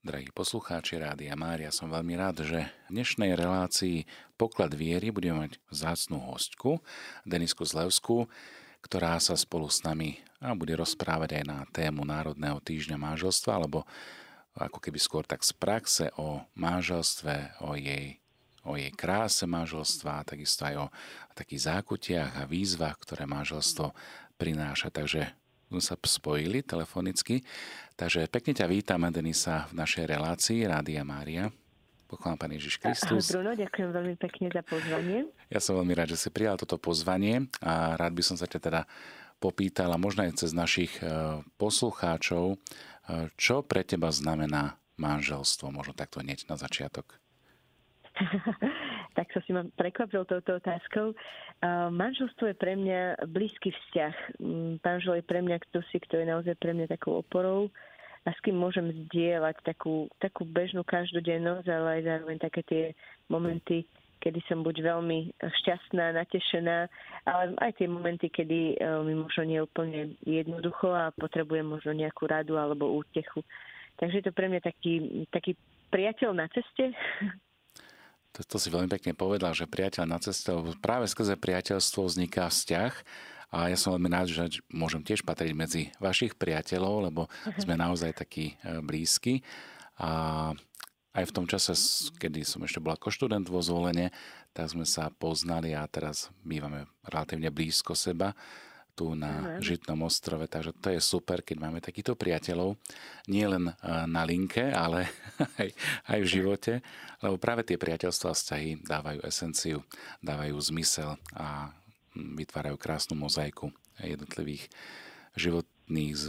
Drahí poslucháči Rádia Mária, som veľmi rád, že v dnešnej relácii Poklad viery budeme mať vzácnú hostku, Denisku Zlevskú, ktorá sa spolu s nami a bude rozprávať aj na tému Národného týždňa manželstva, alebo ako keby skôr tak z praxe o manželstve, o jej, o jej kráse manželstva, takisto aj o takých zákutiach a výzvach, ktoré manželstvo prináša. Takže sme sa spojili telefonicky. Takže pekne ťa vítame, Denisa, v našej relácii Rádia Mária. Pochválam Pán Ježiš Kristus. Bruno, ďakujem veľmi pekne za pozvanie. Ja som veľmi rád, že si prijal toto pozvanie a rád by som sa ťa teda popýtala, možno aj cez našich e, poslucháčov, e, čo pre teba znamená manželstvo, možno takto hneď na začiatok. tak sa si ma prekvapil touto otázkou. Manželstvo je pre mňa blízky vzťah. Mm, manžel je pre mňa kto si, kto je naozaj pre mňa takou oporou a s kým môžem zdieľať takú, takú bežnú každodennosť, ale aj zároveň také tie momenty, kedy som buď veľmi šťastná, natešená, ale aj tie momenty, kedy e, mi možno nie je úplne jednoducho a potrebujem možno nejakú radu alebo útechu. Takže je to pre mňa taký, taký priateľ na ceste, To, to si veľmi pekne povedal, že priateľ na ceste, práve skrze priateľstvo vzniká vzťah a ja som veľmi rád, že môžem tiež patriť medzi vašich priateľov, lebo uh-huh. sme naozaj takí e, blízki. A aj v tom čase, kedy som ešte bol ako študent vo zvolenie, tak sme sa poznali a teraz bývame relatívne blízko seba tu na uh-huh. Žitnom ostrove, takže to je super, keď máme takýchto priateľov, nie len eh, na linke, ale aj, aj v živote, lebo práve tie priateľstva a vzťahy dávajú esenciu, dávajú zmysel a vytvárajú krásnu mozaiku jednotlivých životných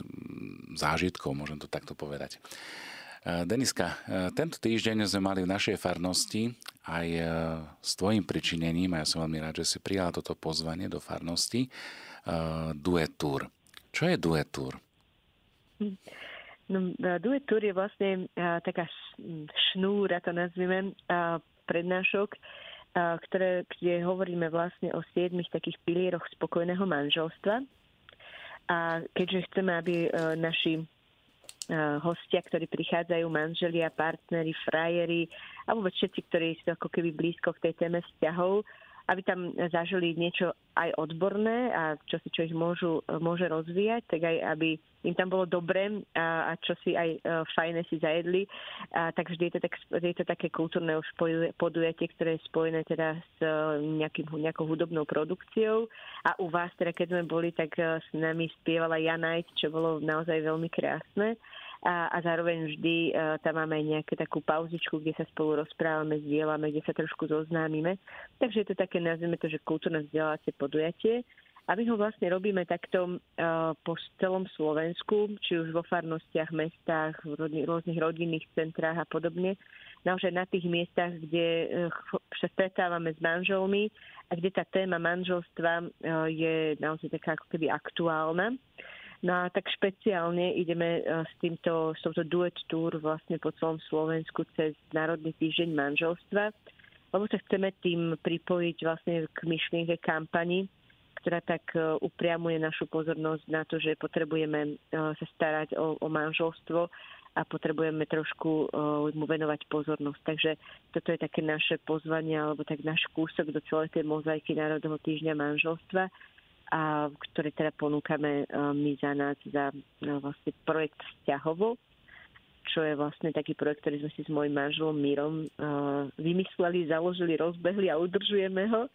zážitkov, môžem to takto povedať. Eh, Deniska, eh, tento týždeň sme mali v našej farnosti aj s tvojim pričinením, a ja som veľmi rád, že si prijala toto pozvanie do farnosti, uh, Duet. Čo je Duet Tour? No, Duet Tour je vlastne uh, taká šnúra, to nazvime, uh, prednášok, uh, ktoré, kde hovoríme vlastne o siedmých takých pilieroch spokojného manželstva. A keďže chceme, aby uh, naši hostia, ktorí prichádzajú, manželia, partnery, frajeri a vôbec všetci, ktorí sú ako keby blízko k tej téme vzťahov, aby tam zažili niečo aj odborné a čo si čo ich môžu, môže rozvíjať, tak aj aby im tam bolo dobre a, a čo si aj uh, fajné si zajedli. A, tak vždy je to, tak, je to také kultúrne už podujatie, ktoré je spojené teda s uh, nejakým, nejakou hudobnou produkciou. A u vás, teda keď sme boli, tak uh, s nami spievala Janajt, čo bolo naozaj veľmi krásne a, a zároveň vždy uh, tam máme nejakú takú pauzičku, kde sa spolu rozprávame, zdieľame, kde sa trošku zoznámime. Takže je to také, nazvime to, že kultúrne vzdelávacie podujatie. A my ho vlastne robíme takto uh, po celom Slovensku, či už vo farnostiach, mestách, v rôznych rodinných centrách a podobne. Naozaj na tých miestach, kde uh, sa stretávame s manželmi a kde tá téma manželstva je naozaj taká ako keby aktuálna. No a tak špeciálne ideme e, s týmto, s touto duet tour vlastne po celom Slovensku cez Národný týždeň manželstva, lebo sa chceme tým pripojiť vlastne k myšlienke kampani, ktorá tak e, upriamuje našu pozornosť na to, že potrebujeme e, sa starať o, o manželstvo a potrebujeme trošku mu venovať pozornosť. Takže toto je také naše pozvanie alebo tak náš kúsok do celej tej mozaiky Národného týždňa manželstva a ktoré teda ponúkame e, my za nás za no, vlastne projekt vzťahovo, čo je vlastne taký projekt, ktorý sme si s mojim manželom Mírom uh, vymysleli, založili, rozbehli a udržujeme ho,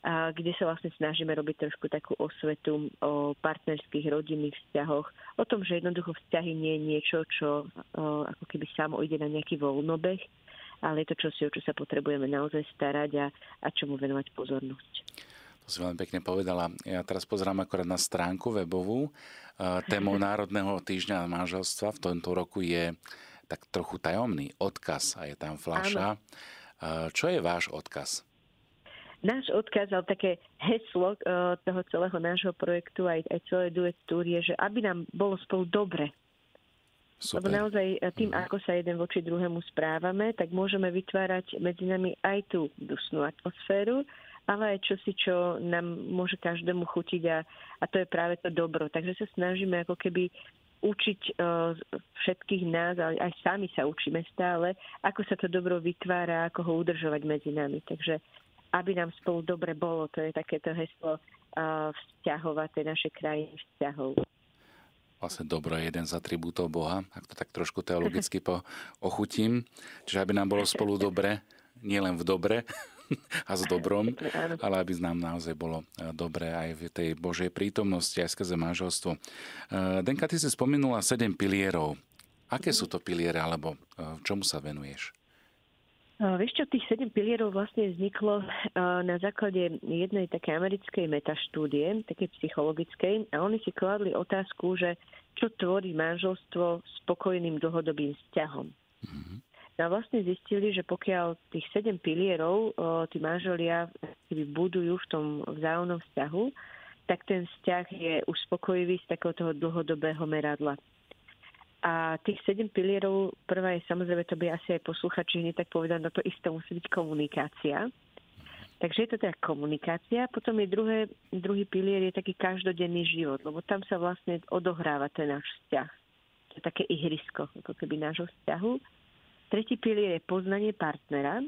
a kde sa vlastne snažíme robiť trošku takú osvetu o partnerských rodinných vzťahoch, o tom, že jednoducho vzťahy nie je niečo, čo uh, ako keby samo ide na nejaký voľnobeh, ale je to čosi, o čo sa potrebujeme naozaj starať a, a čomu venovať pozornosť si veľmi pekne povedala. Ja teraz pozerám akorát na stránku webovú. Témou Národného týždňa manželstva v tomto roku je tak trochu tajomný odkaz a je tam fľaša. Čo je váš odkaz? Náš odkaz, ale také heslo e, toho celého nášho projektu aj, aj celé duet tour je, že aby nám bolo spolu dobre. Super. Lebo naozaj tým, mm. ako sa jeden voči druhému správame, tak môžeme vytvárať medzi nami aj tú dusnú atmosféru, ale aj čosi, čo nám môže každému chutiť a, a to je práve to dobro. Takže sa snažíme ako keby učiť uh, všetkých nás, ale aj sami sa učíme stále, ako sa to dobro vytvára, ako ho udržovať medzi nami. Takže aby nám spolu dobre bolo, to je takéto heslo uh, vzťahov a tej našej krajiny vzťahov. Vlastne dobro je jeden z atribútov Boha, ak to tak trošku teologicky po, ochutím. Čiže aby nám bolo spolu dobre, nielen v dobre, a s dobrom, ale aby nám naozaj bolo e, dobre aj v tej Božej prítomnosti, aj skrze manželstvo. E, Denka, ty si spomenula sedem pilierov. Aké sú to piliere, alebo e, čomu sa venuješ? Vieš čo, tých sedem pilierov vlastne vzniklo na základe jednej také americkej metaštúdie, také psychologickej, a oni si kladli otázku, že čo tvorí manželstvo spokojným dlhodobým vzťahom. Mm-hmm. A vlastne zistili, že pokiaľ tých sedem pilierov tí manželia budujú v tom vzájomnom vzťahu, tak ten vzťah je uspokojivý z takého toho dlhodobého meradla. A tých sedem pilierov, prvá je samozrejme, to by asi aj posluchači hneď tak povedať, no to isté musí byť komunikácia. Takže je to teda komunikácia. Potom je druhé, druhý pilier je taký každodenný život, lebo tam sa vlastne odohráva ten náš vzťah. To je také ihrisko, ako keby nášho vzťahu. Tretí pilier je poznanie partnera.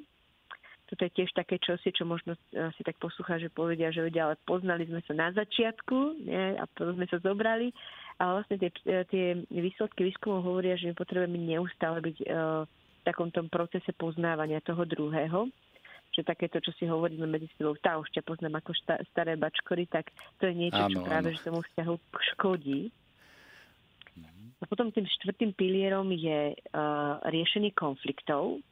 Toto je tiež také čosi, čo možno eh, si tak že povedia, že vedia, ale poznali sme sa na začiatku nie? a potom sme sa zobrali. Ale vlastne tie, eh, tie výsledky výskumov hovoria, že my potrebujeme neustále byť uh, v takom tom procese poznávania toho druhého že takéto, čo si hovoríme medzi sebou, tá už ťa poznám ako šta, staré bačkory, tak to je niečo, áno, čo práve áno. že tomu vzťahu škodí. A potom tým štvrtým pilierom je uh, riešenie konfliktov.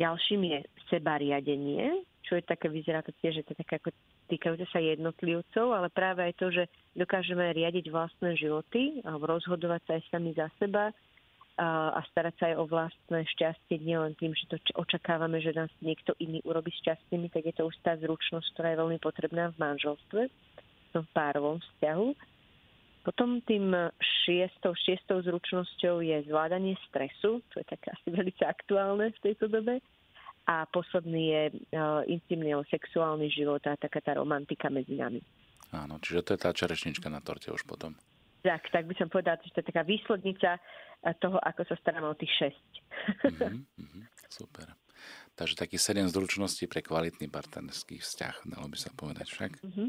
Ďalším je seba riadenie, čo je také, vyzerá to tiež, že to je také ako týkajúce sa jednotlivcov, ale práve aj to, že dokážeme riadiť vlastné životy, alebo rozhodovať sa aj sami za seba a, a starať sa aj o vlastné šťastie, nielen tým, že to očakávame, že nás niekto iný urobí šťastnými, tak je to už tá zručnosť, ktorá je veľmi potrebná v manželstve, v párovom vzťahu. Potom tým šiestou, šiestou zručnosťou je zvládanie stresu, čo je také asi veľmi aktuálne v tejto dobe. A posledný je uh, intimný sexuálny život a taká tá romantika medzi nami. Áno, čiže to je tá čerešnička na torte už potom. Tak, tak by som povedala, že to je taká výslednica toho, ako sa staráme o tých šesť. Mm-hmm, mm-hmm, super. Takže taký sedem zručností pre kvalitný partnerský vzťah, dalo by sa povedať však. Mm-hmm.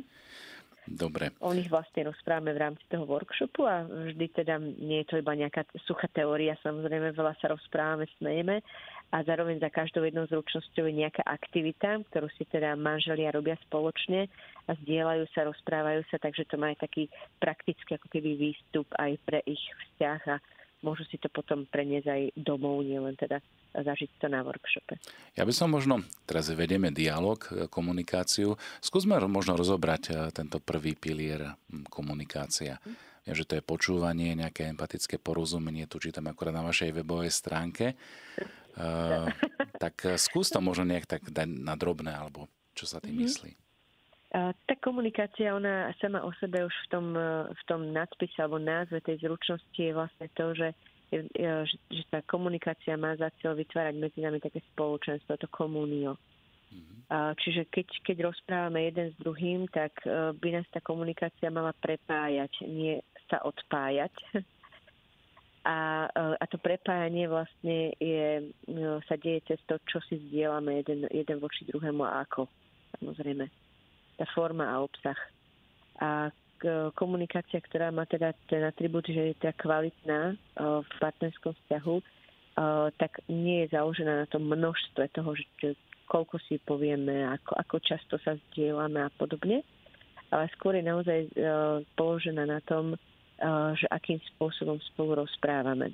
Dobre. O nich vlastne rozprávame v rámci toho workshopu a vždy teda nie je to iba nejaká suchá teória, samozrejme veľa sa rozprávame, smejeme a zároveň za každou jednou zručnosťou je nejaká aktivita, ktorú si teda manželia robia spoločne a zdieľajú sa, rozprávajú sa, takže to má aj taký praktický ako keby výstup aj pre ich vzťah a môžu si to potom preniesť aj domov, nielen teda zažiť to na workshope. Ja by som možno, teraz vedieme dialog, e, komunikáciu, skúsme možno rozobrať e, tento prvý pilier komunikácia. Ja, že to je počúvanie, nejaké empatické porozumenie, tu čítam akorát na vašej webovej stránke. Uh, tak skús to možno nejak tak dať na drobné, alebo čo sa tým mm-hmm. myslí. Tá komunikácia, ona sama o sebe už v tom, v tom nadpise alebo názve tej zručnosti je vlastne to, že, že, že tá komunikácia má za cieľ vytvárať medzi nami také spoločenstvo, to komunio. Mm-hmm. Čiže keď, keď rozprávame jeden s druhým, tak e, by nás tá komunikácia mala prepájať, nie sa odpájať. A, e, a to prepájanie vlastne je, e, sa deje cez to, čo si zdieľame jeden, jeden voči druhému a ako. Samozrejme tá forma a obsah. A komunikácia, ktorá má teda ten atribút, že je teda kvalitná v partnerskom vzťahu, tak nie je založená na tom množstve toho, že koľko si povieme, ako, ako často sa zdieľame a podobne, ale skôr je naozaj položená na tom, že akým spôsobom spolu rozprávame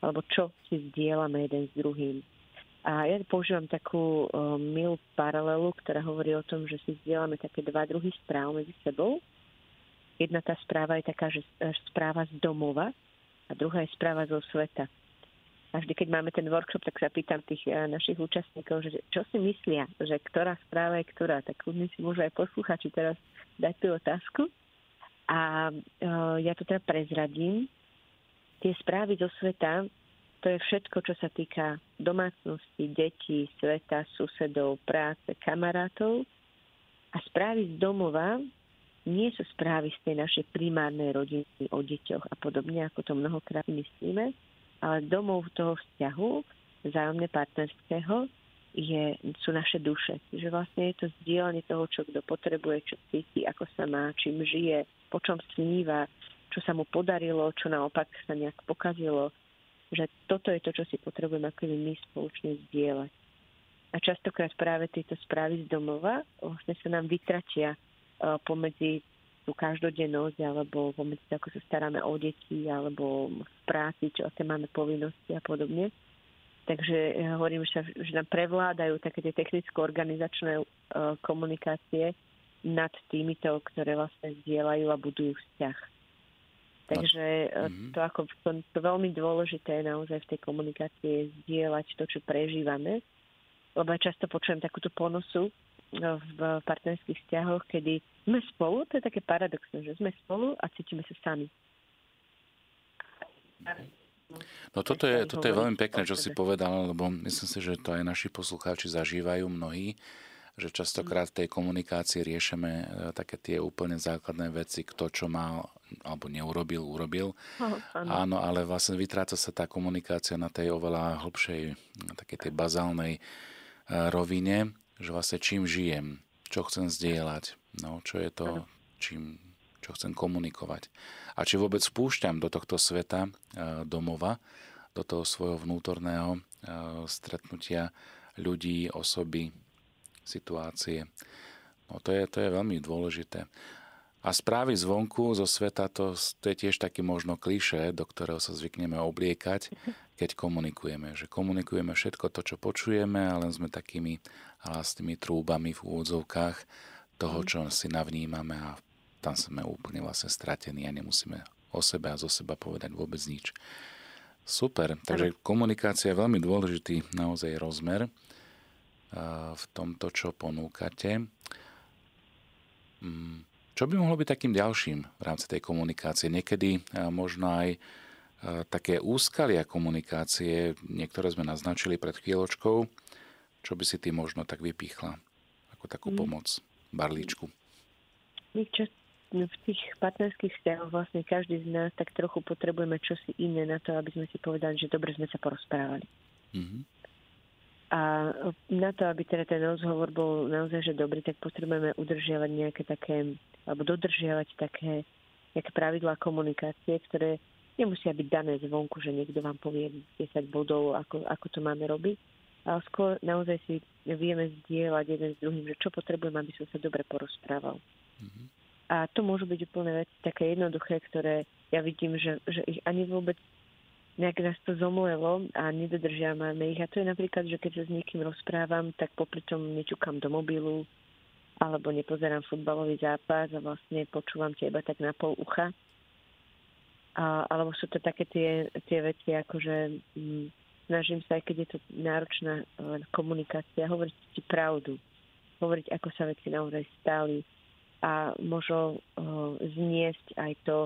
alebo čo si zdieľame jeden s druhým. A ja používam takú milú paralelu, ktorá hovorí o tom, že si vzdielame také dva druhy správ medzi sebou. Jedna tá správa je taká, že správa z domova a druhá je správa zo sveta. A vždy, keď máme ten workshop, tak sa pýtam tých uh, našich účastníkov, že čo si myslia, že ktorá správa je ktorá. Tak kľudne si môžu aj poslúchať, či teraz dať tú otázku. A uh, ja to teda prezradím. Tie správy zo sveta to je všetko, čo sa týka domácnosti, detí, sveta, susedov, práce, kamarátov. A správy z domova, nie sú správy z tej našej primárnej rodiny o deťoch a podobne, ako to mnohokrát myslíme, ale domov toho vzťahu, vzájomne partnerského, je, sú naše duše. Že vlastne je to zdieľanie toho, čo kto potrebuje, čo cíti, ako sa má, čím žije, po čom sníva, čo sa mu podarilo, čo naopak sa nejak pokazilo. Že toto je to, čo si potrebujeme ako my spoločne zdieľať. A častokrát práve tieto správy z domova vlastne sa nám vytratia pomedzi tú každodennosť alebo pomedzi to, ako sa staráme o deti alebo v práci, čo aké máme povinnosti a podobne. Takže ja hovorím, že, že nám prevládajú také tie technicko-organizačné uh, komunikácie nad týmito, ktoré vlastne zdieľajú a budujú vzťah. Takže mm-hmm. to, ako, to, to veľmi dôležité naozaj v tej komunikácii je zdieľať to, čo prežívame lebo ja často počujem takúto ponosu no, v partnerských vzťahoch, kedy sme spolu, to je také paradoxné, že sme spolu a cítime sa sami. No toto je, toto je veľmi pekné, čo si povedal, lebo myslím si, že to aj naši poslucháči zažívajú mnohí, že častokrát v tej komunikácii riešime e, také tie úplne základné veci, kto čo mal alebo neurobil, urobil. Oh, áno. áno, ale vlastne vytráca sa tá komunikácia na tej oveľa hlbšej, také tej bazálnej rovine, že vlastne čím žijem, čo chcem zdieľať, no, čo je to, čím, čo chcem komunikovať. A či vôbec spúšťam do tohto sveta e, domova, do toho svojho vnútorného e, stretnutia ľudí, osoby, situácie. No to je, to je veľmi dôležité. A správy zvonku, zo sveta, to, to je tiež taký možno kliše, do ktorého sa zvykneme obliekať, keď komunikujeme. Že komunikujeme všetko to, čo počujeme, ale sme takými hlasnými trúbami v úvodzovkách toho, mhm. čo si navnímame a tam sme úplne vlastne stratení a nemusíme o sebe a zo seba povedať vôbec nič. Super, takže komunikácia je veľmi dôležitý naozaj rozmer v tomto, čo ponúkate. Mm, čo by mohlo byť takým ďalším v rámci tej komunikácie? Niekedy možno aj také úskalia komunikácie, niektoré sme naznačili pred chvíľočkou, čo by si ty možno tak vypíchla ako takú mm. pomoc, barličku? My čas, v tých partnerských vzťahoch vlastne každý z nás tak trochu potrebujeme čosi iné na to, aby sme si povedali, že dobre sme sa porozprávali. Mm-hmm. A na to, aby teda ten rozhovor bol naozaj že dobrý, tak potrebujeme udržiavať nejaké také, alebo dodržiavať také nejaké pravidlá komunikácie, ktoré nemusia byť dané zvonku, že niekto vám povie 10 bodov, ako, ako to máme robiť. Ale skôr naozaj si vieme zdieľať jeden s druhým, že čo potrebujem, aby som sa dobre porozprával. Mm-hmm. A to môžu byť úplne veci také jednoduché, ktoré ja vidím, že, že ich ani vôbec nejak nás to zomlelo a nedodržiavame ich. A to je napríklad, že keď sa s niekým rozprávam, tak popri tom nečukám do mobilu alebo nepozerám futbalový zápas a vlastne počúvam teba tak na pol ucha. A, alebo sú to také tie, tie veci, ako že hm, snažím sa, aj keď je to náročná komunikácia, hovoriť ti pravdu. Hovoriť, ako sa veci naozaj stali a možno uh, zniesť aj to,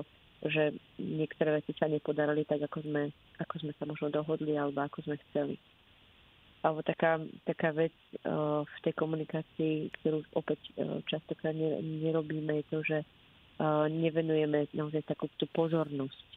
že niektoré veci sa nepodarili tak, ako sme, ako sme sa možno dohodli alebo ako sme chceli. Alebo taká, taká vec uh, v tej komunikácii, ktorú opäť uh, častokrát nerobíme, je to, že uh, nevenujeme naozaj takú tú pozornosť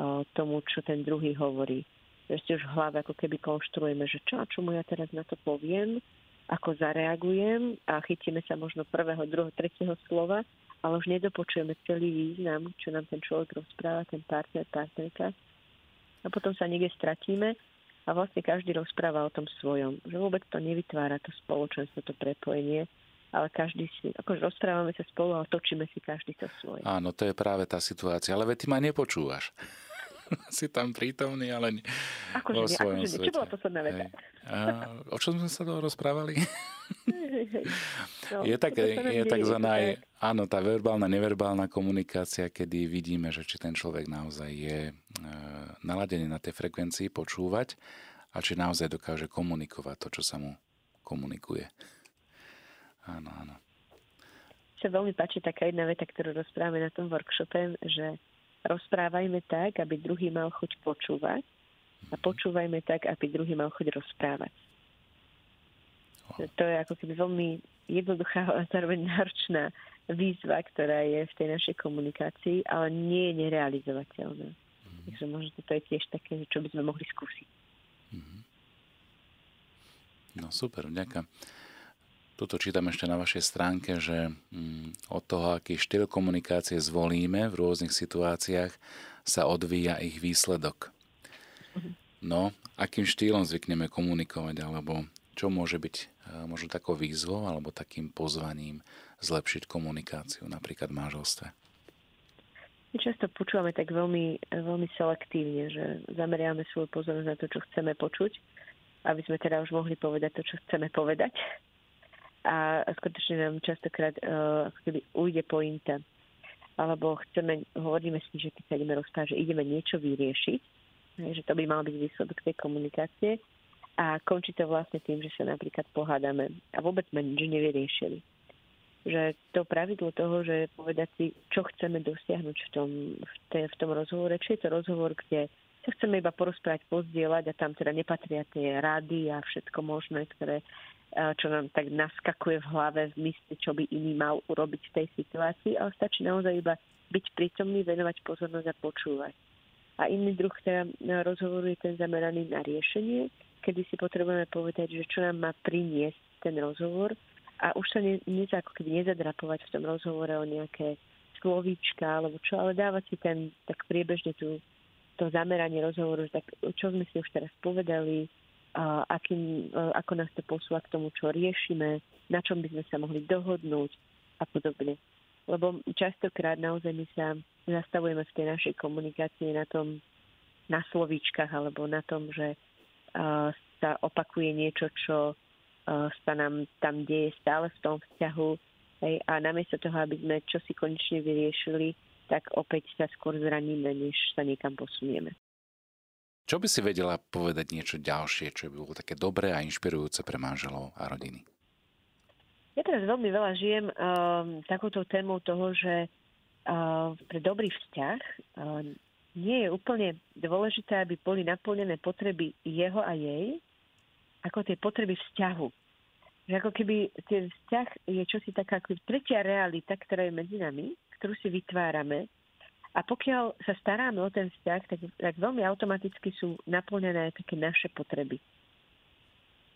uh, tomu, čo ten druhý hovorí. Že si už v hlave ako keby konštruujeme, že čo a čo mu ja teraz na to poviem, ako zareagujem a chytíme sa možno prvého, druhého, tretieho slova ale už nedopočujeme celý význam, čo nám ten človek rozpráva, ten partner, partnerka. A potom sa niekde stratíme a vlastne každý rozpráva o tom svojom. Že vôbec to nevytvára to spoločenstvo, to prepojenie, ale každý si, akože rozprávame sa spolu, ale točíme si každý to svoje. Áno, to je práve tá situácia, ale veď ty ma nepočúvaš. si tam prítomný, ale akože vo svojom akože svete. Čo bola posledná veta? A, o čom sme sa to rozprávali? no, je tak, je takzvaná, áno, tá verbálna, neverbálna komunikácia, kedy vidíme, že či ten človek naozaj je e, naladený na tej frekvencii počúvať a či naozaj dokáže komunikovať to, čo sa mu komunikuje. Áno, áno. Sa veľmi páči taká jedna veta, ktorú rozprávame na tom workshope, že rozprávajme tak, aby druhý mal chuť počúvať a počúvajme tak, aby druhý mal chuť rozprávať. To je ako keby veľmi jednoduchá a zároveň náročná výzva, ktorá je v tej našej komunikácii, ale nie je nerealizovateľná. Mm. Takže možno to je tiež také, čo by sme mohli skúsiť. Mm. No super, ďakujem. Tuto čítam ešte na vašej stránke, že mm, od toho, aký štýl komunikácie zvolíme v rôznych situáciách, sa odvíja ich výsledok. Mhm. No, akým štýlom zvykneme komunikovať, alebo čo môže byť e, možno takou výzvou alebo takým pozvaním zlepšiť komunikáciu napríklad v manželstve? Často počúvame tak veľmi, veľmi selektívne, že zameriame svoju pozornosť na to, čo chceme počuť, aby sme teda už mohli povedať to, čo chceme povedať a skutočne nám častokrát uh, ujde pointa. Alebo chceme, hovoríme si, že keď sa ideme rozprávať, že ideme niečo vyriešiť, že to by mal byť výsledok tej komunikácie a končí to vlastne tým, že sa napríklad pohádame a vôbec sme nič nevyriešili. Že to pravidlo toho, že povedať si, čo chceme dosiahnuť v tom, v, te, v tom rozhovore, či je to rozhovor, kde sa chceme iba porozprávať, pozdieľať a tam teda nepatria tie rady a všetko možné, ktoré čo nám tak naskakuje v hlave v mysli, čo by iný mal urobiť v tej situácii, ale stačí naozaj iba byť prítomný, venovať pozornosť a počúvať. A iný druh teda rozhovoru je ten zameraný na riešenie, kedy si potrebujeme povedať, že čo nám má priniesť ten rozhovor a už sa ne, ne, ako keby nezadrapovať v tom rozhovore o nejaké slovíčka alebo čo, ale dávať si ten tak priebežne tú, to zameranie rozhovoru, tak čo sme si už teraz povedali, akým, e, ako nás to posúva k tomu, čo riešime, na čom by sme sa mohli dohodnúť a podobne. Lebo častokrát naozaj my sa zastavujeme v tej našej komunikácii na tom, na slovíčkach alebo na tom, že uh, sa opakuje niečo, čo uh, sa nám tam deje stále v tom vzťahu a namiesto toho, aby sme čo si konečne vyriešili, tak opäť sa skôr zraníme, než sa niekam posunieme. Čo by si vedela povedať niečo ďalšie, čo by bolo také dobré a inšpirujúce pre manželov a rodiny? Ja teraz veľmi veľa žijem uh, takouto témou toho, že uh, pre dobrý vzťah uh, nie je úplne dôležité, aby boli naplnené potreby jeho a jej, ako tie potreby vzťahu. Že ako keby ten vzťah je čosi taká ako tretia realita, ktorá je medzi nami, ktorú si vytvárame a pokiaľ sa staráme o ten vzťah, tak, tak veľmi automaticky sú naplnené také naše potreby.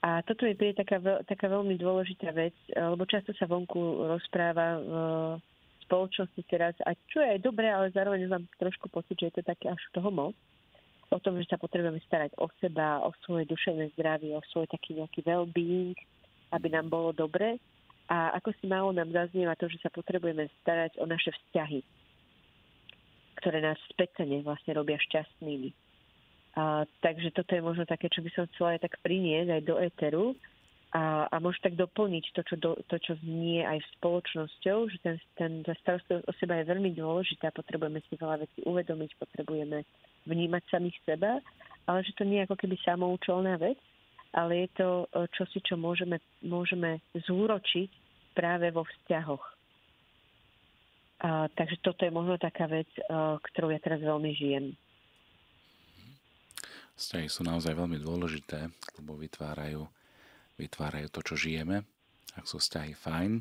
A toto je taká, taká veľmi dôležitá vec, lebo často sa vonku rozpráva v spoločnosti teraz, a čo je aj dobré, ale zároveň mám trošku pocit, že je to také až toho moc, o tom, že sa potrebujeme starať o seba, o svoje duševné zdravie, o svoj taký nejaký well-being, aby nám bolo dobre. A ako si málo nám zaznieva to, že sa potrebujeme starať o naše vzťahy ktoré nás spätene vlastne robia šťastnými. A, takže toto je možno také, čo by som chcela aj tak priniesť aj do éteru a, a možno tak doplniť to čo, do, to, čo znie aj v spoločnosťou, že ten, ten, tá starostlivosť o seba je veľmi dôležitá, potrebujeme si veľa vecí uvedomiť, potrebujeme vnímať samých seba, ale že to nie je ako keby samoučelná vec, ale je to čosi, čo môžeme, môžeme zúročiť práve vo vzťahoch a, takže toto je možno taká vec, a, ktorú ja teraz veľmi žijem. Vzťahy sú naozaj veľmi dôležité, lebo vytvárajú, vytvárajú to, čo žijeme. Ak sú vzťahy fajn,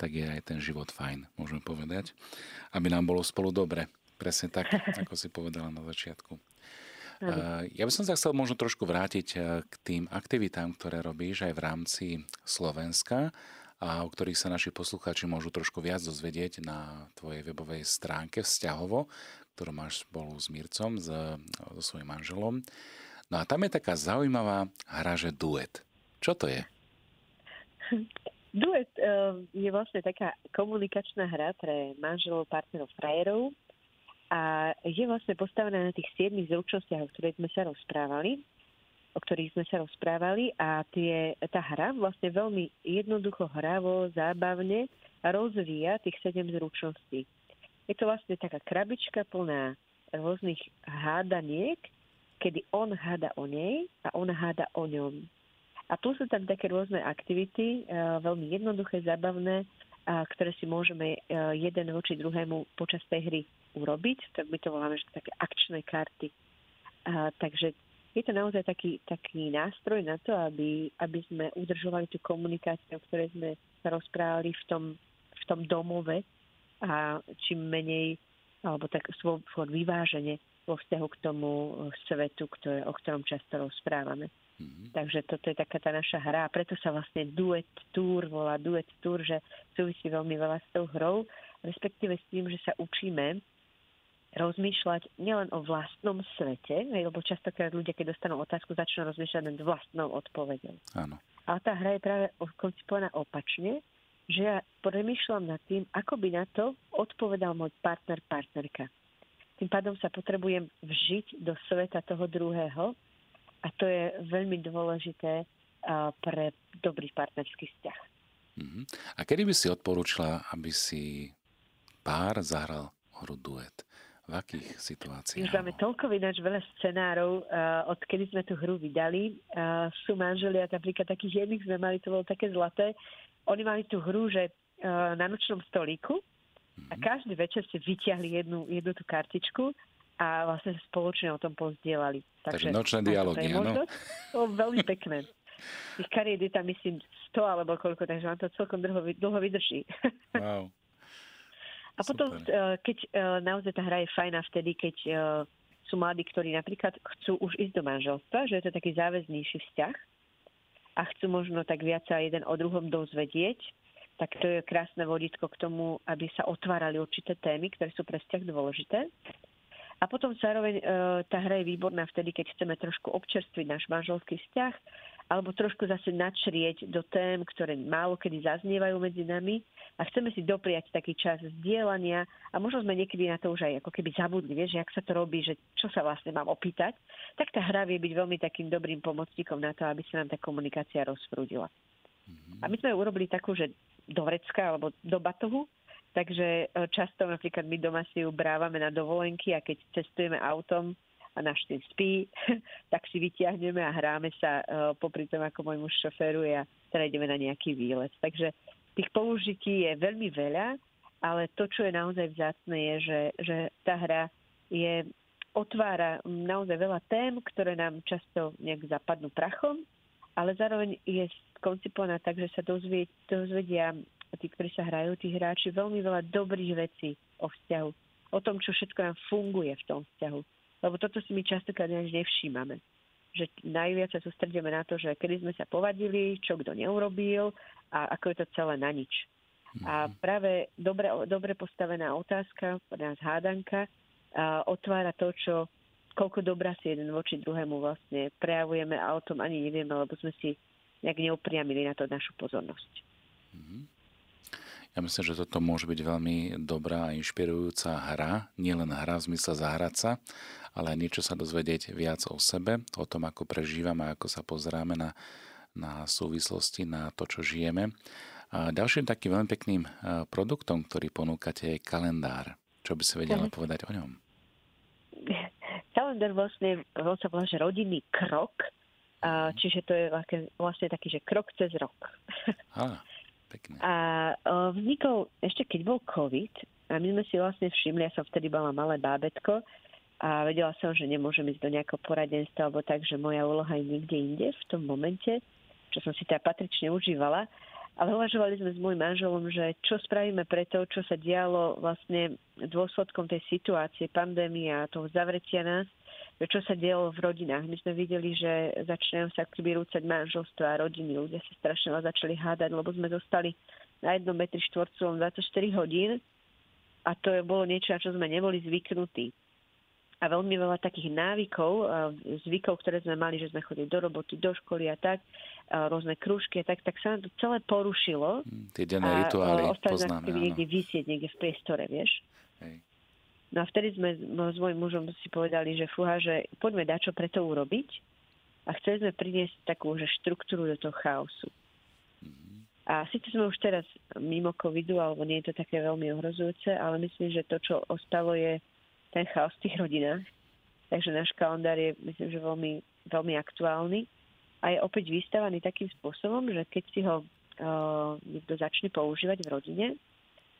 tak je aj ten život fajn, môžeme povedať. Aby nám bolo spolu dobre. Presne tak, ako si povedala na začiatku. Ja by som sa chcel možno trošku vrátiť k tým aktivitám, ktoré robíš aj v rámci Slovenska a o ktorých sa naši poslucháči môžu trošku viac dozvedieť na tvojej webovej stránke vzťahovo, ktorú máš spolu s Mircom, s, so svojím manželom. No a tam je taká zaujímavá hra, že duet. Čo to je? Duet uh, je vlastne taká komunikačná hra pre manželov, partnerov, frajerov a je vlastne postavená na tých siedmých zručnostiach, o ktorých sme sa rozprávali o ktorých sme sa rozprávali a tie, tá hra vlastne veľmi jednoducho hravo, zábavne rozvíja tých sedem zručností. Je to vlastne taká krabička plná rôznych hádaniek, kedy on háda o nej a ona háda o ňom. A tu sú tam také rôzne aktivity, veľmi jednoduché, zábavné, ktoré si môžeme jeden voči druhému počas tej hry urobiť. Tak my to voláme, že také akčné karty. Takže je to naozaj taký, taký nástroj na to, aby, aby sme udržovali tú komunikáciu, o ktorej sme sa rozprávali v tom, v tom domove a čím menej, alebo tak skôr vyváženie vo vzťahu k tomu svetu, ktoré, o ktorom často rozprávame. Mm-hmm. Takže toto je taká tá naša hra a preto sa vlastne duet tour volá duet tour, že súvisí veľmi veľa s tou hrou, respektíve s tým, že sa učíme rozmýšľať nielen o vlastnom svete, lebo častokrát ľudia, keď dostanú otázku, začnú rozmýšľať nad vlastnou odpovedou. Áno. Ale tá hra je práve koncipovaná opačne, že ja premýšľam nad tým, ako by na to odpovedal môj partner, partnerka. Tým pádom sa potrebujem vžiť do sveta toho druhého a to je veľmi dôležité pre dobrý partnerský vzťah. Uh-huh. A kedy by si odporúčila, aby si pár zahral hru duet? V akých situáciách? Už máme toľko vynač veľa scenárov, uh, odkedy sme tú hru vydali. Uh, sú manželia, napríklad takých jedných sme mali, to bolo také zlaté. Oni mali tú hru, že uh, na nočnom stolíku mm-hmm. a mhm. každý večer si vyťahli jednu, jednu tú kartičku a vlastne spoločne o tom pozdielali. Takže, Takže nočné dialógy, áno? To veľmi pekné. Tých kariet je tam myslím 100 alebo koľko, takže vám to celkom dlho, dlho vydrží. Wow. A potom, Super. keď e, naozaj tá hra je fajná vtedy, keď e, sú mladí, ktorí napríklad chcú už ísť do manželstva, že je to taký záväznejší vzťah a chcú možno tak viac sa jeden o druhom dozvedieť, tak to je krásne vodítko k tomu, aby sa otvárali určité témy, ktoré sú pre vzťah dôležité. A potom zároveň e, tá hra je výborná vtedy, keď chceme trošku občerstviť náš manželský vzťah alebo trošku zase načrieť do tém, ktoré málo kedy zaznievajú medzi nami a chceme si dopriať taký čas zdieľania a možno sme niekedy na to už aj ako keby zabudli, vieš, jak sa to robí, že čo sa vlastne mám opýtať, tak tá hra vie byť veľmi takým dobrým pomocníkom na to, aby sa nám tá komunikácia rozprúdila. Mm-hmm. A my sme urobili takú, že do vrecka alebo do batohu, takže e, často napríklad my doma si ju brávame na dovolenky a keď cestujeme autom, a náš syn spí, tak si vyťahneme a hráme sa uh, popri tom, ako môj muž šoféruje a teda ideme na nejaký výlet. Takže tých použití je veľmi veľa, ale to, čo je naozaj vzácne, je, že, že tá hra je, otvára naozaj veľa tém, ktoré nám často nejak zapadnú prachom, ale zároveň je koncipovaná tak, že sa dozvie, dozvedia tí, ktorí sa hrajú, tí hráči, veľmi veľa dobrých vecí o vzťahu. O tom, čo všetko nám funguje v tom vzťahu lebo toto si my častokrát až nevšímame. Že najviac sa sústredíme na to, že kedy sme sa povadili, čo kto neurobil a ako je to celé na nič. A mhm. práve dobre, dobre postavená otázka, pre nás hádanka, otvára to, čo koľko dobrá si jeden voči druhému vlastne prejavujeme a o tom ani nevieme, lebo sme si nejak neupriamili na to našu pozornosť. Mm-hmm. Ja myslím, že toto môže byť veľmi dobrá a inšpirujúca hra. Nielen hra v zmysle zahrať sa, ale aj niečo sa dozvedieť viac o sebe, o tom, ako prežívame, ako sa pozeráme na, na súvislosti, na to, čo žijeme. A ďalším takým veľmi pekným produktom, ktorý ponúkate, je kalendár. Čo by si vedela mhm. povedať o ňom? Kalendár vlastne, on sa volá, že rodinný krok, čiže to je vlastne taký, že krok cez rok. Á, Pekné. A vznikol ešte keď bol COVID a my sme si vlastne všimli, ja som vtedy bola malé bábetko a vedela som, že nemôžem ísť do nejakého poradenstva alebo tak, že moja úloha je niekde inde v tom momente, čo som si teda patrične užívala. Ale uvažovali sme s môjim manželom, že čo spravíme pre to, čo sa dialo vlastne dôsledkom tej situácie, pandémie a toho zavretia nás čo sa dialo v rodinách. My sme videli, že začínajú sa akoby rúcať manželstva a rodiny. Ľudia sa strašne začali hádať, lebo sme zostali na jednom metri štvorcovom 24 hodín a to je bolo niečo, na čo sme neboli zvyknutí. A veľmi veľa takých návykov, zvykov, ktoré sme mali, že sme chodili do roboty, do školy a tak, rôzne krúžky a tak, tak sa nám to celé porušilo. Hmm, tie denné rituály poznáme. A niekde vysieť, niekde v priestore, vieš. Hej. No a vtedy sme s mojim mužom si povedali, že fúha, že poďme dať čo preto urobiť a chceli sme priniesť takú že štruktúru do toho chaosu. A síce sme už teraz mimo covidu, alebo nie je to také veľmi ohrozujúce, ale myslím, že to, čo ostalo, je ten chaos v tých rodinách. Takže náš kalendár je, myslím, že veľmi, veľmi aktuálny a je opäť vystavaný takým spôsobom, že keď si ho uh, niekto začne používať v rodine,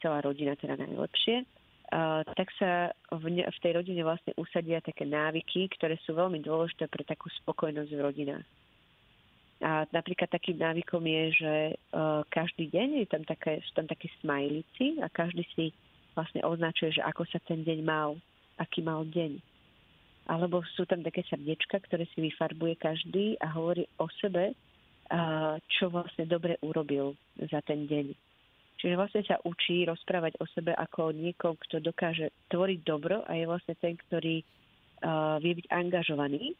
celá rodina teda najlepšie, tak sa v, ne, v tej rodine vlastne usadia také návyky, ktoré sú veľmi dôležité pre takú spokojnosť v rodinách. A napríklad takým návykom je, že uh, každý deň je tam také, sú tam také smajlici a každý si vlastne označuje, že ako sa ten deň mal, aký mal deň. Alebo sú tam také srdiečka, ktoré si vyfarbuje každý a hovorí o sebe, uh, čo vlastne dobre urobil za ten deň. Čiže vlastne sa učí rozprávať o sebe ako o niekom, kto dokáže tvoriť dobro a je vlastne ten, ktorý uh, vie byť angažovaný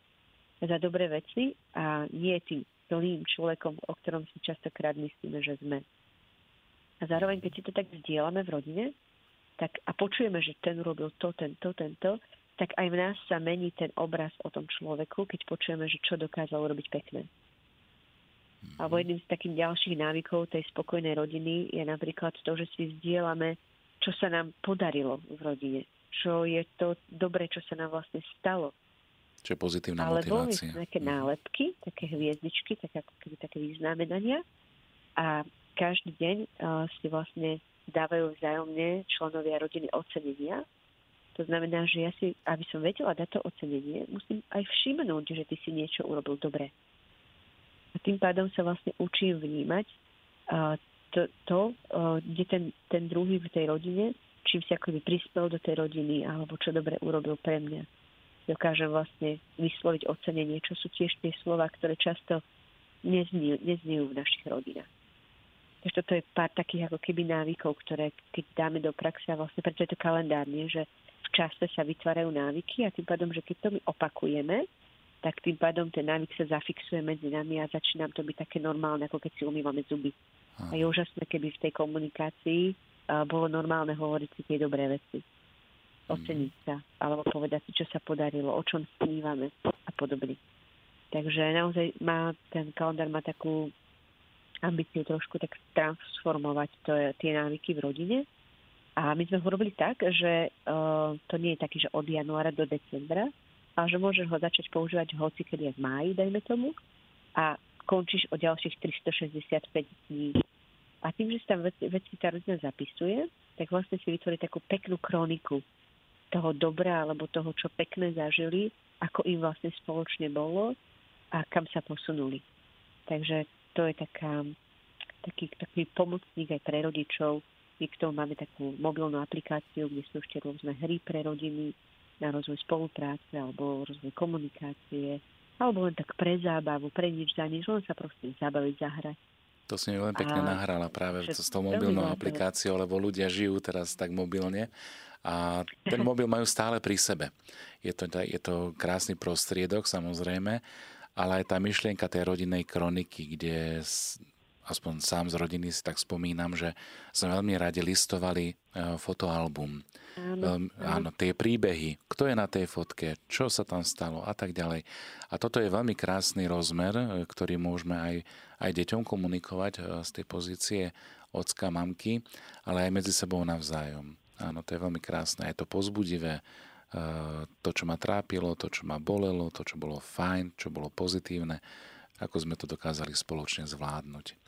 za dobré veci a nie tým zlým človekom, o ktorom si častokrát myslíme, že sme. A zároveň, keď si to tak vzdielame v rodine, tak a počujeme, že ten urobil to, tento, tento, tak aj v nás sa mení ten obraz o tom človeku, keď počujeme, že čo dokázal urobiť pekné. A jedným z takých ďalších návykov tej spokojnej rodiny je napríklad to, že si vzdielame, čo sa nám podarilo v rodine. Čo je to dobre, čo sa nám vlastne stalo čo je pozitívna Alebo motivácia. Alebo také mhm. nálepky, také hviezdičky, také, také vyznamenania. A každý deň uh, si vlastne dávajú vzájomne členovia rodiny ocenenia. To znamená, že ja si, aby som vedela dať to ocenenie, musím aj všimnúť, že ty si niečo urobil dobre. A tým pádom sa vlastne učím vnímať to, to kde ten, ten druhý v tej rodine, čím si akoby prispel do tej rodiny, alebo čo dobre urobil pre mňa dokážem vlastne vysloviť ocenenie, čo sú tiež tie slova, ktoré často nezniejú v našich rodinách. Takže toto je pár takých ako keby návykov, ktoré keď dáme do praxe a vlastne preto je to kalendárne, že v čase sa vytvárajú návyky a tým pádom, že keď to my opakujeme, tak tým pádom ten návyk sa zafixuje medzi nami a začína to byť také normálne, ako keď si umývame zuby. A je úžasné, keby v tej komunikácii bolo normálne hovoriť si tie dobré veci oceniť sa, alebo povedať si, čo sa podarilo, o čom snívame a podobne. Takže naozaj má, ten kalendár má takú ambíciu trošku tak transformovať to, tie návyky v rodine. A my sme ho robili tak, že uh, to nie je taký, že od januára do decembra, ale že môžeš ho začať používať hoci kedy je v máji, dajme tomu, a končíš o ďalších 365 dní. A tým, že sa tam veci, veci tá rodina zapisuje, tak vlastne si vytvorí takú peknú kroniku toho dobra alebo toho, čo pekné zažili, ako im vlastne spoločne bolo a kam sa posunuli. Takže to je taká, taký, taký pomocník aj pre rodičov. My k tomu máme takú mobilnú aplikáciu, kde sú ešte rôzne hry pre rodiny na rozvoj spolupráce alebo rozvoj komunikácie, alebo len tak pre zábavu, pre nič za nič, len sa proste zabaviť, zahrať. To si mi veľmi pekne a, nahrala práve s tou mobilnou aplikáciou, lebo ľudia žijú teraz tak mobilne a ten mobil majú stále pri sebe. Je to, je to krásny prostriedok samozrejme, ale aj tá myšlienka tej rodinnej kroniky, kde aspoň sám z rodiny si tak spomínam, že sme veľmi radi listovali e, fotoalbum. Áno, áno, tie príbehy, kto je na tej fotke, čo sa tam stalo a tak ďalej. A toto je veľmi krásny rozmer, e, ktorý môžeme aj, aj deťom komunikovať e, z tej pozície ocka, mamky, ale aj medzi sebou navzájom. Áno, to je veľmi krásne. Je to pozbudivé. To, čo ma trápilo, to, čo ma bolelo, to, čo bolo fajn, čo bolo pozitívne, ako sme to dokázali spoločne zvládnuť.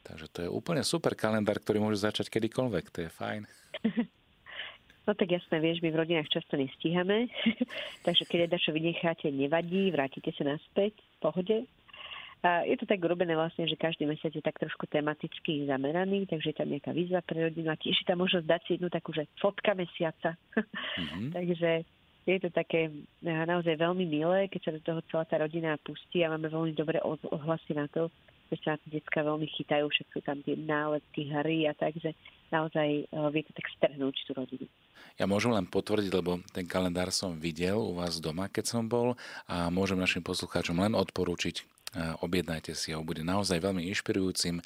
Takže to je úplne super kalendár, ktorý môže začať kedykoľvek. To je fajn. No tak jasné, vieš, my v rodinách často nestíhame, takže keď dačo vynecháte, nevadí, vrátite sa naspäť, v pohode. A je to tak urobené vlastne, že každý mesiac je tak trošku tematicky zameraný, takže je tam nejaká výzva pre rodinu a tiež je tam možnosť dať si jednu takú, že fotka mesiaca. Mm-hmm. takže je to také naozaj veľmi milé, keď sa do toho celá tá rodina pustí a máme veľmi dobré ohlasy na to, sa detská veľmi chytajú, však sú tam tie nálepky, hry a tak, že naozaj uh, vie to tak strhnúť tú rodinu. Ja môžem len potvrdiť, lebo ten kalendár som videl u vás doma, keď som bol a môžem našim poslucháčom len odporúčiť objednajte si ho. Bude naozaj veľmi inšpirujúcim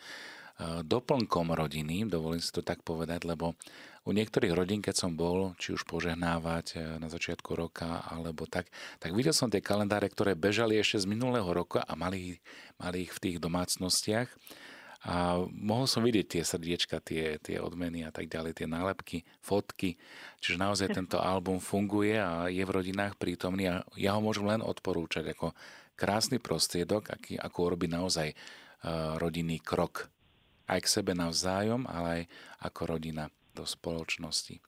doplnkom rodiny, dovolím si to tak povedať, lebo u niektorých rodín, keď som bol, či už požehnávať na začiatku roka, alebo tak, tak videl som tie kalendáre, ktoré bežali ešte z minulého roka a mali, mali ich v tých domácnostiach. A mohol som vidieť tie srdiečka, tie, tie odmeny a tak ďalej, tie nálepky, fotky. Čiže naozaj tento album funguje a je v rodinách prítomný a ja ho môžem len odporúčať ako krásny prostriedok, aký, ako urobiť naozaj uh, rodinný krok aj k sebe navzájom, ale aj ako rodina do spoločnosti.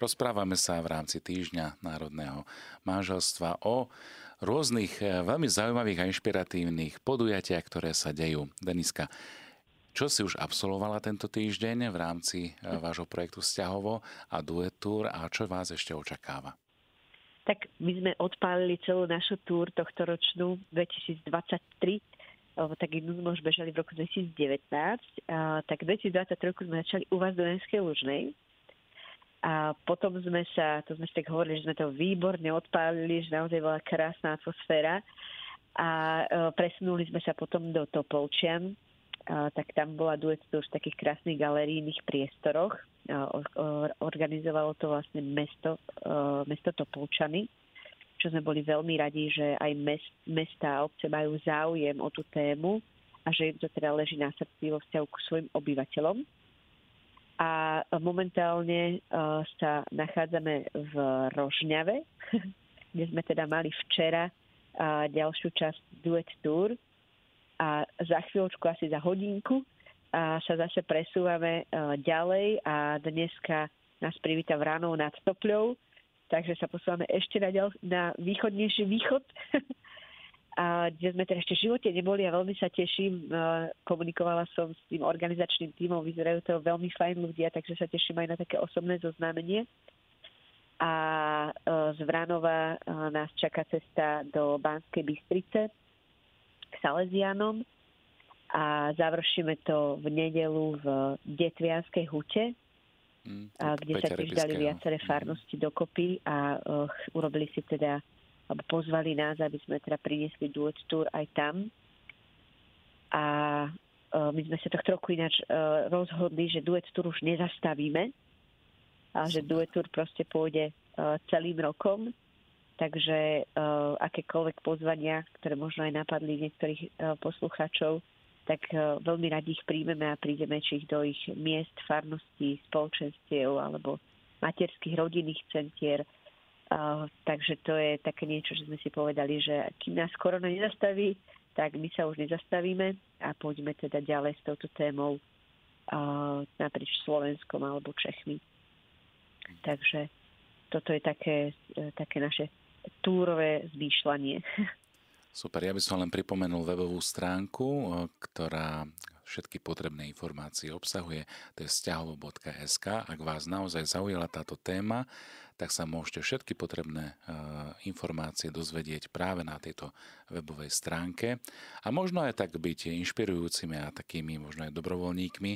Rozprávame sa v rámci týždňa národného manželstva o rôznych e, veľmi zaujímavých a inšpiratívnych podujatiach, ktoré sa dejú. Deniska, čo si už absolvovala tento týždeň v rámci e, vášho projektu Sťahovo a Duet Tour a čo vás ešte očakáva? Tak my sme odpálili celú našu túr tohto ročnú 2023 lebo tak jednu sme už bežali v roku 2019, a, tak 2023 sme začali u vás do Nenskej Lužnej. A potom sme sa, to sme si tak hovorili, že sme to výborne odpálili, že naozaj bola krásna atmosféra. A e, presunuli sme sa potom do Topolčian, tak tam bola duet už v takých krásnych galerijných priestoroch. Organizovalo to vlastne mesto, mesto Topolčany, čo sme boli veľmi radi, že aj mest, mesta a obce majú záujem o tú tému a že im to teda leží na srdci vo vzťahu k svojim obyvateľom. A momentálne sa nachádzame v Rožňave, kde sme teda mali včera ďalšiu časť Duet Tour, a za chvíľočku, asi za hodinku, a sa zase presúvame e, ďalej a dneska nás privíta Vranov nad Topľou, takže sa posúvame ešte na, ďal, na východnejší východ, a kde sme teda ešte v živote neboli a veľmi sa teším. E, komunikovala som s tým organizačným tímom, vyzerajú to veľmi fajn ľudia, takže sa teším aj na také osobné zoznámenie. A e, z Vranova nás čaká cesta do Banskej Bystrice, k Salesianom a završíme to v nedelu v Detvianskej hute, mm, kde sa tiež dali viaceré mm. farnosti mm. dokopy a uh, urobili si teda, alebo pozvali nás, aby sme teda priniesli duet tour aj tam. A uh, my sme sa to trochu ináč uh, rozhodli, že duet tour už nezastavíme, a že duet tour proste pôjde uh, celým rokom Takže uh, akékoľvek pozvania, ktoré možno aj napadli niektorých uh, poslucháčov, tak uh, veľmi radi ich príjmeme a prídeme či ich do ich miest, farností, spoločenstiev alebo materských rodinných centier. Takže to je také niečo, že sme si povedali, že kým nás korona nezastaví, tak my sa už nezastavíme a pôjdeme teda ďalej s touto témou uh, naprieč Slovenskom alebo Čechmi. Takže toto je také, také naše túrové zmýšľanie. Super, ja by som len pripomenul webovú stránku, ktorá všetky potrebné informácie obsahuje, to je vzťahovo.sk. Ak vás naozaj zaujala táto téma, tak sa môžete všetky potrebné informácie dozvedieť práve na tejto webovej stránke. A možno aj tak byť inšpirujúcimi a takými možno aj dobrovoľníkmi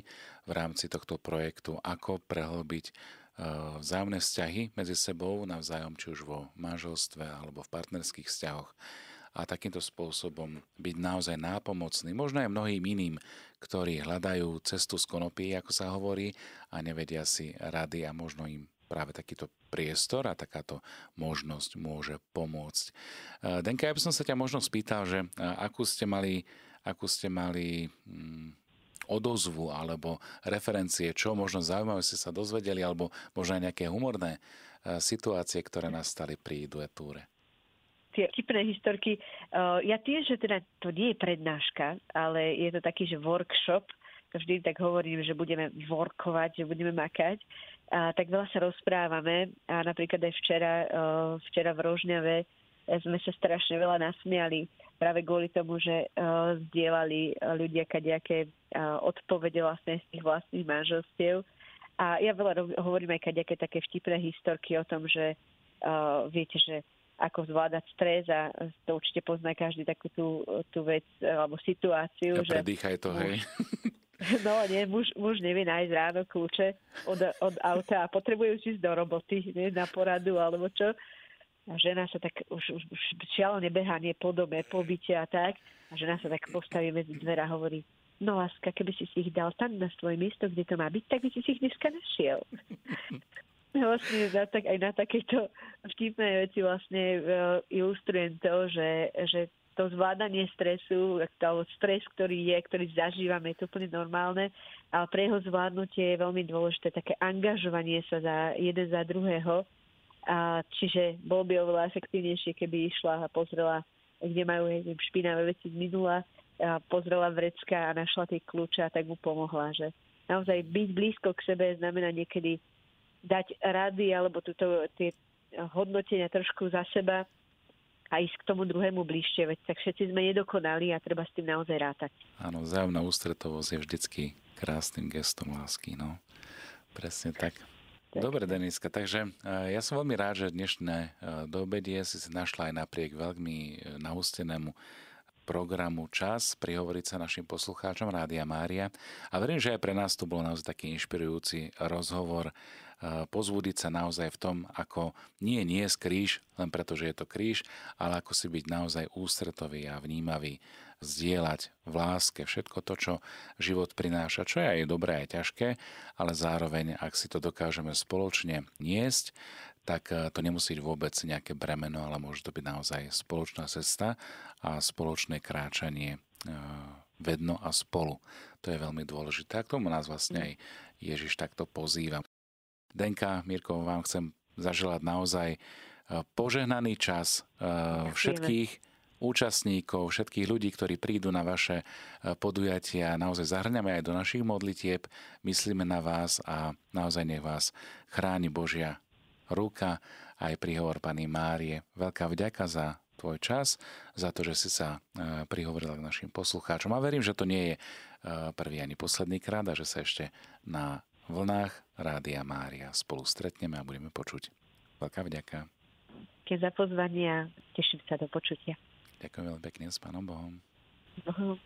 v rámci tohto projektu, ako prehlbiť Eh, vzájomné vzťahy medzi sebou, navzájom, či už vo manželstve alebo v partnerských vzťahoch a takýmto spôsobom byť naozaj nápomocný, možno aj mnohým iným, ktorí hľadajú cestu z konopí, ako sa hovorí, a nevedia si rady a možno im práve takýto priestor a takáto možnosť môže pomôcť. Eh, Denka, ja by som sa ťa možno spýtal, že eh, akú ste mali, akú ste mali hmm, odozvu alebo referencie, čo možno zaujímavé ste sa dozvedeli, alebo možno aj nejaké humorné e, situácie, ktoré nastali pri duetúre? Tie vtipné historky, uh, ja tiež, že teda to nie je prednáška, ale je to taký, že workshop, to vždy tak hovorím, že budeme workovať, že budeme makať, a tak veľa sa rozprávame. A napríklad aj včera, uh, včera v Rožňave sme sa strašne veľa nasmiali práve kvôli tomu, že zdieľali ľudia kadejaké odpovede vlastne z tých vlastných manželstiev. A ja veľa hovorím aj kadejaké také vtipné historky o tom, že viete, že ako zvládať stres a to určite pozná každý takú tú, tú vec alebo situáciu. Ja že predýchaj to, hej. No nie, muž, muž nevie nájsť ráno kľúče od, od auta a potrebuje ísť do roboty, nie, na poradu alebo čo. A žena sa tak už, už, už šialene behá nie po dome, po byte a tak. A žena sa tak postaví medzi dvere a hovorí, no láska, keby si si ich dal tam na svoje miesto, kde to má byť, tak by si si ich dneska našiel. Vlastne na, tak, aj na takéto vtipné veci vlastne uh, ilustrujem to, že, že to zvládanie stresu, alebo stres, ktorý je, ktorý zažívame, je to úplne normálne, ale pre jeho zvládnutie je veľmi dôležité také angažovanie sa za jeden za druhého a čiže bol by oveľa efektívnejšie, keby išla a pozrela, kde majú neviem, špinavé veci z minula, a pozrela vrecka a našla tie kľúče a tak mu pomohla. Že naozaj byť blízko k sebe znamená niekedy dať rady alebo tuto, tie hodnotenia trošku za seba a ísť k tomu druhému bližšie, veď tak všetci sme nedokonali a treba s tým naozaj rátať. Áno, vzájomná ústretovosť je vždycky krásnym gestom lásky, no. Presne tak. Dobre, Deniska, takže e, ja som veľmi rád, že dnešné e, doobedie si si našla aj napriek veľmi e, nahustenému programu čas prihovoriť sa našim poslucháčom Rádia Mária. A verím, že aj pre nás to bol naozaj taký inšpirujúci rozhovor pozvúdiť sa naozaj v tom, ako nie nie kríž, len preto, že je to kríž, ale ako si byť naozaj ústretový a vnímavý, zdieľať v láske všetko to, čo život prináša, čo je aj dobré, aj ťažké, ale zároveň, ak si to dokážeme spoločne niesť, tak eh, to nemusí vôbec nejaké bremeno, ale môže to byť naozaj spoločná cesta a spoločné kráčanie eh, vedno a spolu. To je veľmi dôležité. A k tomu nás vlastne aj Ježiš takto pozýva. Denka, Mirko, vám chcem zaželať naozaj eh, požehnaný čas všetkých účastníkov, všetkých ľudí, ktorí prídu na vaše podujatia. Naozaj zahrňame aj do našich modlitieb, myslíme na vás a naozaj nech vás chráni Božia ruka, aj príhovor Pani Márie. Veľká vďaka za tvoj čas, za to, že si sa e, prihovorila k našim poslucháčom. A verím, že to nie je e, prvý ani posledný krát a že sa ešte na vlnách Rádia Mária spolu stretneme a budeme počuť. Veľká vďaka. Keď za pozvanie a teším sa do počutia. Ďakujem veľmi pekne s Pánom Bohom. Bohom.